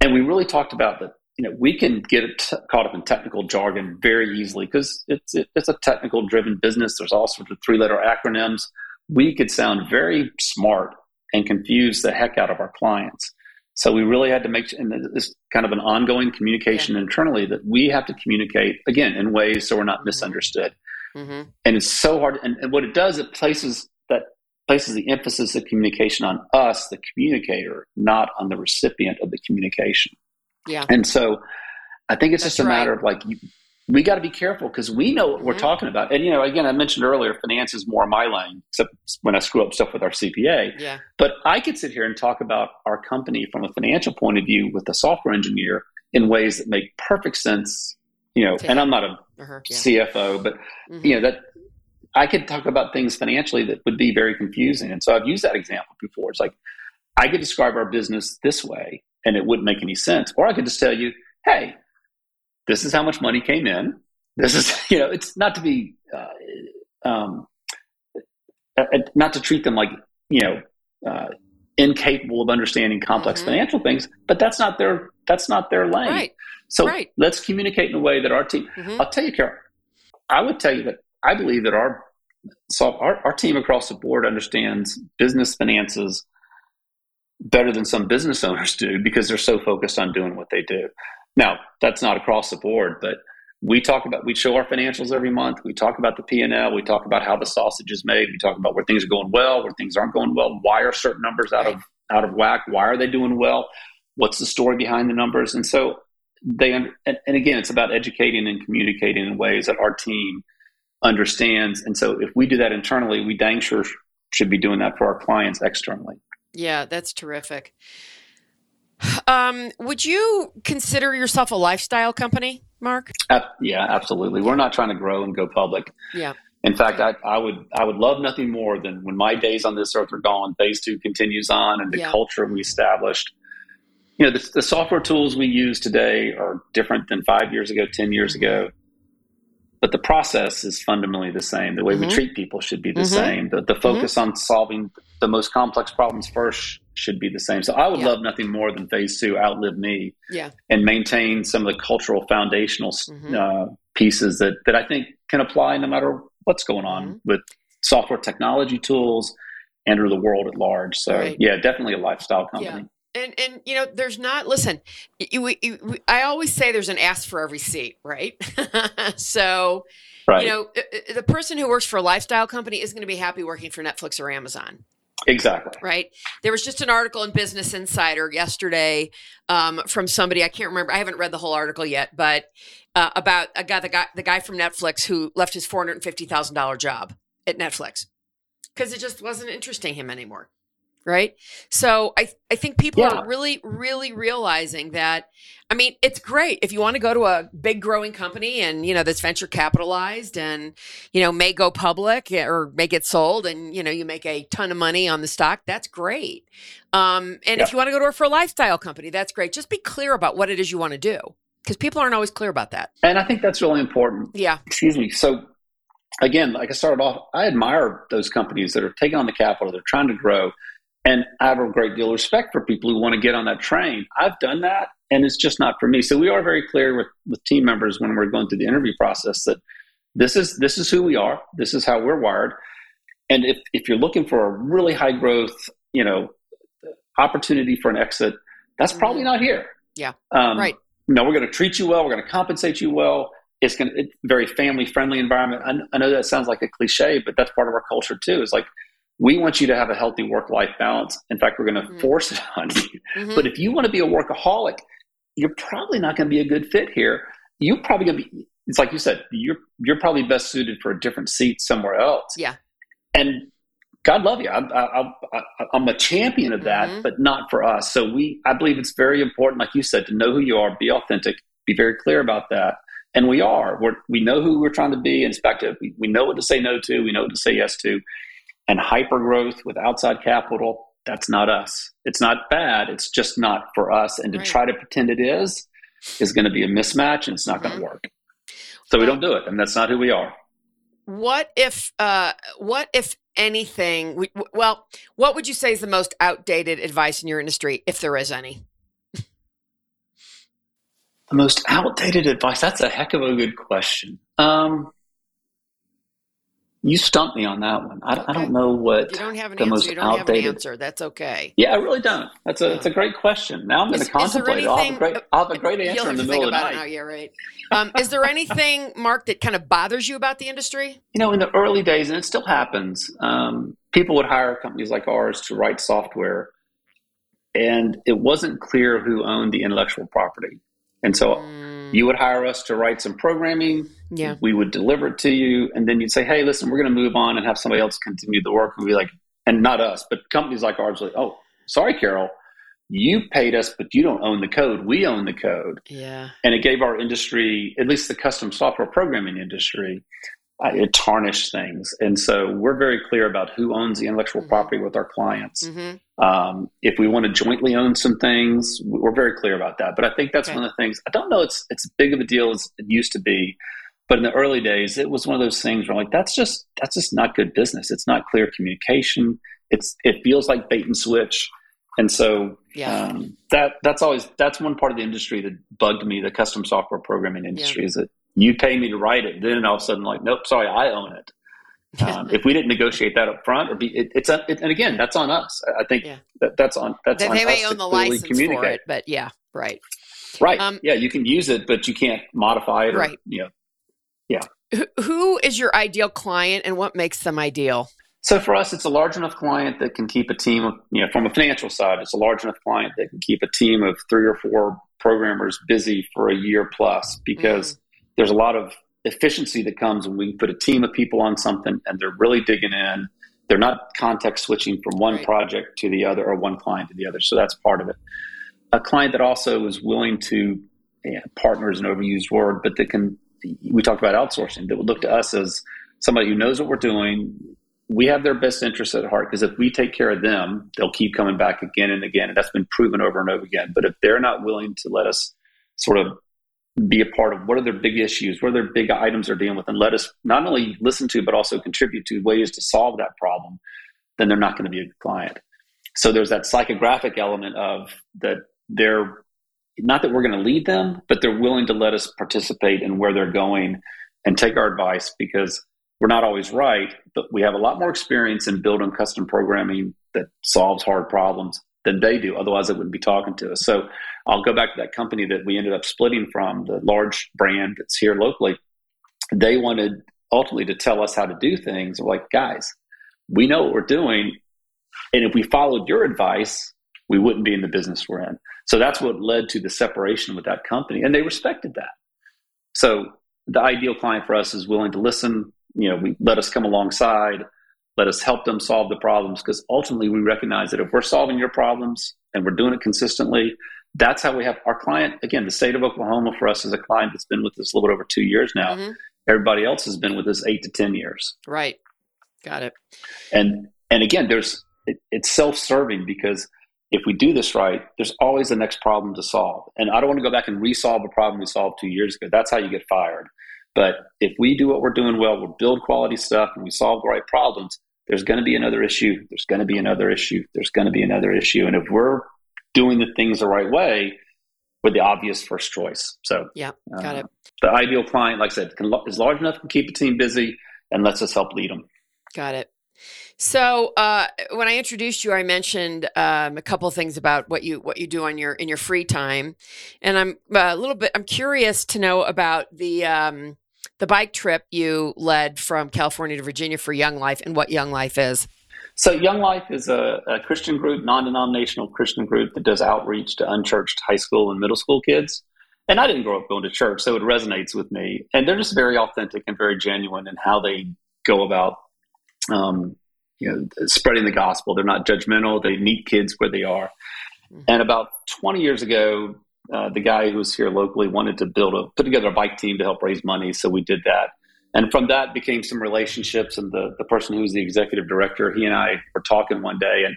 And we really talked about that. You know, we can get t- caught up in technical jargon very easily because it's it, it's a technical driven business. There's all sorts of three letter acronyms. We could sound very smart and confuse the heck out of our clients. So we really had to make and this kind of an ongoing communication internally that we have to communicate again in ways so we're not Mhm. misunderstood. hmm And it's so hard. And, and what it does, it places that places the emphasis of communication on us, the communicator, not on the recipient of the communication. Yeah. And so I think it's That's just a matter of like, you, we got to be careful because we know what we're Mhm. talking about. And, you know, again, I mentioned earlier, finance is more my lane, except when I screw up stuff with our CPA. Yeah. But I could sit here and talk about our company from a financial point of view with a software engineer in ways that make perfect sense. You know, and. I'm not a Uh-huh. Yeah. CFO, but Mhm. you know that I could talk about things financially that would be very confusing. And so I've used that example before. It's like I could describe our business this way and it wouldn't make any sense. Or I could just tell you, hey, this is how much money came in. This is, you know, it's not to be, uh, um, uh, uh, not to treat them like, you know, uh, incapable of understanding complex Mhm. financial things, but that's not their, that's not their lane. Right. So Right. let's communicate in a way that our team, Mhm. I'll tell you, Carol, I would tell you that I believe that our so our, our team across the board understands business finances better than some business owners do because they're so focused on doing what they do. Now, that's not across the board, but we talk about we show our financials every month. We talk about the P and L. We talk about how the sausage is made. We talk about where things are going well, where things aren't going well. Why are certain numbers out of out of whack? Why are they doing well? What's the story behind the numbers? And so they and, and again, it's about educating and communicating in ways that our team understands. And so if we do that internally, we dang sure should be doing that for our clients externally. Yeah, that's terrific. Um, would you consider yourself a lifestyle company, Mark? Uh, yeah, absolutely. We're not trying to grow and go public. Yeah. In fact, I, I would I would love nothing more than when my days on this earth are gone, phase two continues on, and the Yeah. culture we established. you know, the, the, software tools we use today are different than five years ago, 10 years mm-hmm. ago. But the process is fundamentally the same. The way mm-hmm. we treat people should be the mm-hmm. same. The, the focus mm-hmm. on solving the most complex problems first should be the same. So I would yeah. love nothing more than phase two outlive me yeah. and maintain some of the cultural foundational mm-hmm. uh, pieces that, that I think can apply no matter what's going on mm-hmm. with software technology tools and or the world at large. So right. yeah, definitely a lifestyle company. Yeah and and you know there's not listen you, you, i always say there's an ask for every seat right? So right. you know the person who works for a lifestyle company is going to be happy working for netflix or amazon. Exactly. Right? There was just an article in business insider yesterday um, from somebody i can't remember i haven't read the whole article yet but uh, about a guy the guy the guy from netflix who left his $450000 job at netflix because it just wasn't interesting him anymore right? So i i think people yeah. are really really realizing that i mean it's great if you want to go to a big growing company and you know that's venture capitalized and you know may go public or may get sold and you know you make a ton of money on the stock that's great. Um, and yeah. if you want to go to work for a lifestyle company that's great. Just be clear about what it is you want to do because people aren't always clear about that. And i think that's really important. Yeah. Excuse me. So again like i started off i admire those companies that are taking on the capital they're trying to grow and I have a great deal of respect for people who want to get on that train. I've done that, and it's just not for me. So we are very clear with, with team members when we're going through the interview process that this is this is who we are. This is how we're wired. And if if you're looking for a really high growth, you know, opportunity for an exit, that's probably not here. Yeah. Um, right. You know, we're going to treat you well. We're going to compensate you well. It's going to it's very family friendly environment. I, I know that sounds like a cliche, but that's part of our culture too. Is like we want you to have a healthy work life balance. In fact, we're going to mm-hmm. force it on you. Mm-hmm. But if you want to be a workaholic, you're probably not going to be a good fit here. You're probably going to be, it's like you said, you're, you're probably best suited for a different seat somewhere else. Yeah. And God love you. I'm, I, am a champion of that, mm-hmm. but not for us. So we, I believe it's very important, like you said, to know who you are, be authentic, be very clear about that. And we are. We're, we know who we're trying to be, inspective. We, we know what to say no to. We know what to say yes to and hyper growth with outside capital, that's not us. It's not bad. It's just not for us. And to right. try to pretend it is, is going to be a mismatch and it's not mm-hmm. going to work. So we don't do it. And that's not who we are. What if, uh, what if anything, we, well, what would you say is the most outdated advice in your industry, if there is any? the most outdated advice? That's a heck of a good question. Um, you stumped me on that one. I, okay. I don't know what you don't have an the answer. most you don't outdated. Have an answer. That's okay. Yeah, I really don't. That's a, it's a great question. Now I'm going to contemplate. Anything, I'll, have a great, I'll have a great answer in the middle of the night. Now. Yeah, right. Um, is there anything, Mark, that kind of bothers you about the industry? You know, in the early days, and it still happens, um, people would hire companies like ours to write software, and it wasn't clear who owned the intellectual property. And so mm. You would hire us to write some programming yeah. We would deliver it to you, and then you'd say, "Hey, listen, we're going to move on and have somebody else continue the work." And we'd be like, and not us, but companies like ours, like, "Oh, sorry, Carol, you paid us, but you don't own the code. We own the code." Yeah. And it gave our industry, at least the custom software programming industry, it tarnished things. And so we're very clear about who owns the intellectual mm-hmm. property with our clients. Mm-hmm. Um, if we want to jointly own some things, we're very clear about that. But I think that's okay. one of the things. I don't know it's it's big of a deal as it used to be. But in the early days, it was one of those things where I'm like, that's just that's just not good business. It's not clear communication. It's it feels like bait and switch. And so yeah. um, that that's always that's one part of the industry that bugged me. The custom software programming industry yeah. is that you pay me to write it, then all of a sudden like, nope, sorry, I own it. Um, if we didn't negotiate that up front, or be it, it's a, it, and again that's on us. I think yeah. that, that's on that's they, on they may own the license for it, but yeah, right, right, um, yeah, you can use it, but you can't modify it, or, right? You know, yeah. Who is your ideal client and what makes them ideal? So for us, it's a large enough client that can keep a team of, you know, from a financial side, it's a large enough client that can keep a team of three or four programmers busy for a year plus because mm. There's a lot of efficiency that comes when we put a team of people on something and they're really digging in. They're not context switching from one project to the other or one client to the other. So that's part of it. A client that also is willing to, yeah, partner is an overused word, but that can we talked about outsourcing that would look to us as somebody who knows what we're doing, we have their best interests at heart because if we take care of them, they'll keep coming back again and again. And that's been proven over and over again. But if they're not willing to let us sort of be a part of what are their big issues, what are their big items they're dealing with, and let us not only listen to, but also contribute to ways to solve that problem, then they're not going to be a client. So there's that psychographic element of that they're not that we're going to lead them, but they're willing to let us participate in where they're going and take our advice because we're not always right, but we have a lot more experience in building custom programming that solves hard problems than they do. Otherwise, they wouldn't be talking to us. So I'll go back to that company that we ended up splitting from, the large brand that's here locally. They wanted ultimately to tell us how to do things. We're like, guys, we know what we're doing. And if we followed your advice, we wouldn't be in the business we're in. So that's what led to the separation with that company. And they respected that. So the ideal client for us is willing to listen, you know, we let us come alongside, let us help them solve the problems because ultimately we recognize that if we're solving your problems and we're doing it consistently, that's how we have our client. Again, the state of Oklahoma for us is a client that's been with us a little bit over two years now. Mm-hmm. Everybody else has been with us eight to ten years. Right. Got it. And and again, there's it, it's self-serving because if we do this right, there's always the next problem to solve. And I don't want to go back and resolve a problem we solved two years ago. That's how you get fired. But if we do what we're doing well, we build quality stuff and we solve the right problems, there's going to be another issue. There's going to be another issue. There's going to be another issue. And if we're doing the things the right way, we're the obvious first choice. So, yeah, got uh, it. The ideal client, like I said, can, is large enough to keep a team busy and lets us help lead them. Got it. So uh, when I introduced you, I mentioned um, a couple of things about what you what you do on your in your free time, and I'm uh, a little bit I'm curious to know about the um, the bike trip you led from California to Virginia for Young Life and what Young Life is. So Young Life is a, a Christian group, non-denominational Christian group that does outreach to unchurched high school and middle school kids. And I didn't grow up going to church, so it resonates with me. And they're just very authentic and very genuine in how they go about um, you know, spreading the gospel. They're not judgmental. They meet kids where they are. Mm-hmm. And about 20 years ago, uh, the guy who was here locally wanted to build a put together a bike team to help raise money, so we did that. And from that became some relationships. And the the person who was the executive director, he and I were talking one day, and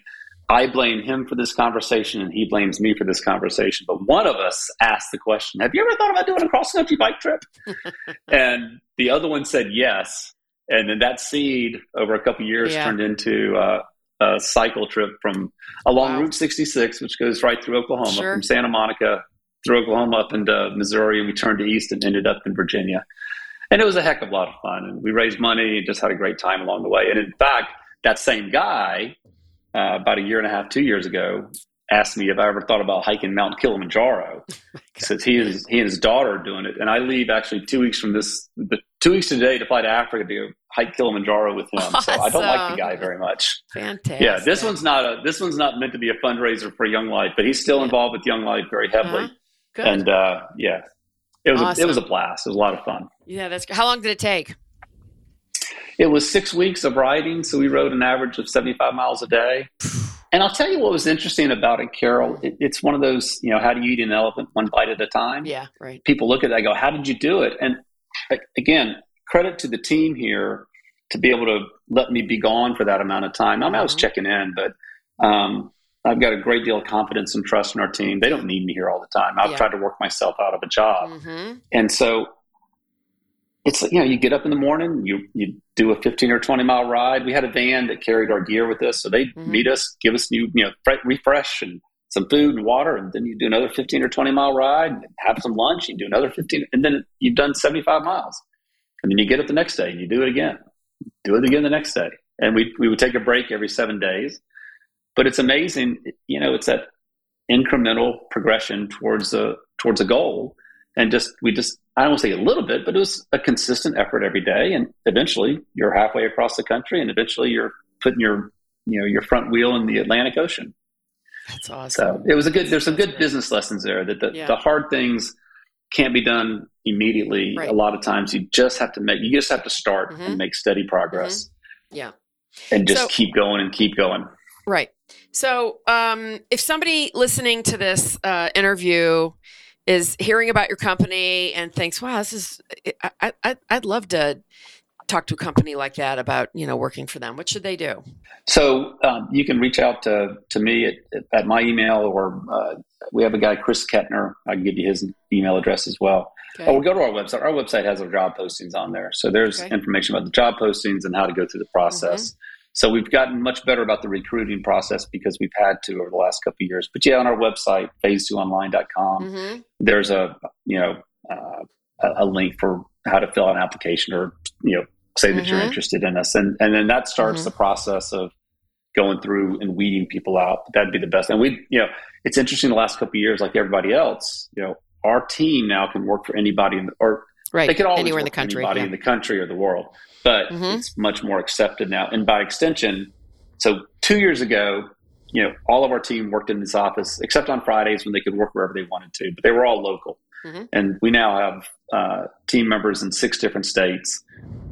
I blame him for this conversation, and he blames me for this conversation. But one of us asked the question, "Have you ever thought about doing a cross country bike trip?" and the other one said yes and then that seed over a couple years yeah. turned into uh, a cycle trip from along wow. Route 66, which goes right through Oklahoma, sure. from Santa Monica through Oklahoma up into Missouri, and we turned east and ended up in Virginia. And it was a heck of a lot of fun, and we raised money and just had a great time along the way. And in fact, that same guy, uh, about a year and a half, two years ago, asked me if I ever thought about hiking Mount Kilimanjaro. Since he is he and his daughter are doing it, and I leave actually two weeks from this, two weeks today to fly to Africa to hike Kilimanjaro with him. Awesome. So I don't like the guy very much. Fantastic. Yeah, this one's not a this one's not meant to be a fundraiser for Young Life, but he's still yeah. involved with Young Life very heavily. Uh-huh. Good. And uh, yeah, it was awesome. a, it was a blast. It was a lot of fun. Yeah, that's how long did it take? It was six weeks of riding, so we rode an average of seventy five miles a day. And I'll tell you what was interesting about it, Carol. It, it's one of those, you know, how do you eat an elephant one bite at a time? Yeah, right. People look at that, go, how did you do it? And again, credit to the team here to be able to let me be gone for that amount of time. I mean, I was mm-hmm. checking in, but um, I've got a great deal of confidence and trust in our team. They don't need me here all the time. I've yeah. tried to work myself out of a job. Mm-hmm. And so it's you know you get up in the morning you you do a 15 or 20 mile ride. We had a van that carried our gear with us so they mm-hmm. meet us give us new you know refresh and some food and water and then you do another 15 or 20 mile ride and have some lunch you do another 15 and then you've done 75 miles. And then you get up the next day and you do it again do it again the next day. And we, we would take a break every seven days. But it's amazing you know it's that incremental progression towards a towards a goal. And just we just I don't say a little bit, but it was a consistent effort every day, and eventually you're halfway across the country, and eventually you're putting your you know your front wheel in the Atlantic Ocean. That's awesome. So it was a good. There's some good business lessons there that the, yeah. the hard things can't be done immediately. Right. A lot of times you just have to make you just have to start mm-hmm. and make steady progress. Mm-hmm. Yeah, and just so, keep going and keep going. Right. So um, if somebody listening to this uh, interview is hearing about your company and thinks, "Wow, this is I, I I'd love to talk to a company like that about you know working for them? What should they do? So um, you can reach out to to me at, at my email, or uh, we have a guy Chris Kettner. I can give you his email address as well. Okay. Or go to our website. Our website has our job postings on there, so there's okay. information about the job postings and how to go through the process. Mm-hmm. So we've gotten much better about the recruiting process because we've had to over the last couple of years. But yeah, on our website, phase2online.com, mm-hmm. there's a you know uh, a link for how to fill out an application or you know say that mm-hmm. you're interested in us, and and then that starts mm-hmm. the process of going through and weeding people out. That'd be the best. And we, you know, it's interesting. The last couple of years, like everybody else, you know, our team now can work for anybody in the, or right. they could always anywhere in the country, anybody yeah. in the country or the world. But mm-hmm. it's much more accepted now, and by extension, so two years ago, you know, all of our team worked in this office except on Fridays when they could work wherever they wanted to, but they were all local. Mm-hmm. And we now have uh, team members in six different states.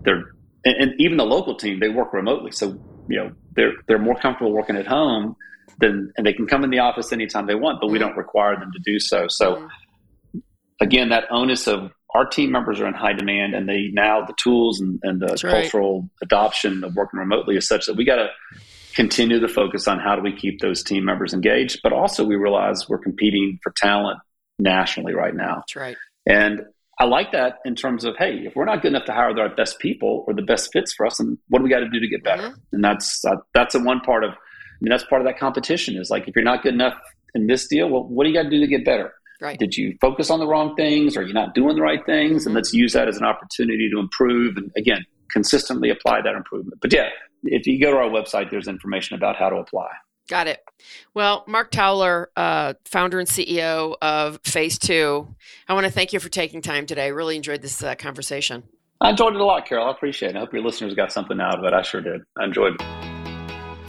They're and, and, even the local team they work remotely, so you know they're they're more comfortable working at home than and they can come in the office anytime they want, but mm-hmm. we don't require them to do so. So mm-hmm. again, that onus of our team members are in high demand, and they now the tools and, and the That's cultural right. adoption of working remotely is such that we got to continue to focus on how do we keep those team members engaged, but also we realize we're competing for talent nationally right now. That's right. And I like that in terms of, hey, if we're not good enough to hire our best people or the best fits for us, then what do we got to do to get better? Mm-hmm. And that's uh, that's a one part of, I mean, that's part of that competition is like if you're not good enough in this deal, well, what do you got to do to get better? Right. Did you focus on the wrong things? Are you not doing the right things? Mm-hmm. And let's use that as an opportunity to improve and again consistently apply that improvement. But yeah, if you go to our website, there's information about how to apply. Got it. Well, Mark Towler, uh, founder and CEO of Phase Two, I want to thank you for taking time today. I really enjoyed this uh, conversation. I enjoyed it a lot, Carol. I appreciate it. I hope your listeners got something out of it. I sure did. I enjoyed it.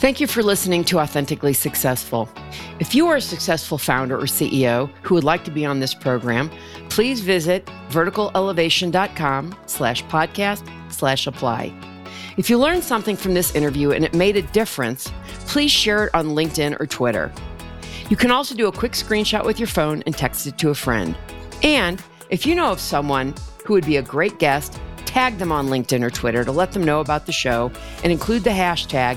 Thank you for listening to Authentically Successful. If you are a successful founder or CEO who would like to be on this program, please visit verticalelevation.com slash podcast slash apply. If you learned something from this interview and it made a difference, please share it on LinkedIn or Twitter. You can also do a quick screenshot with your phone and text it to a friend. And if you know of someone who would be a great guest, tag them on LinkedIn or Twitter to let them know about the show and include the hashtag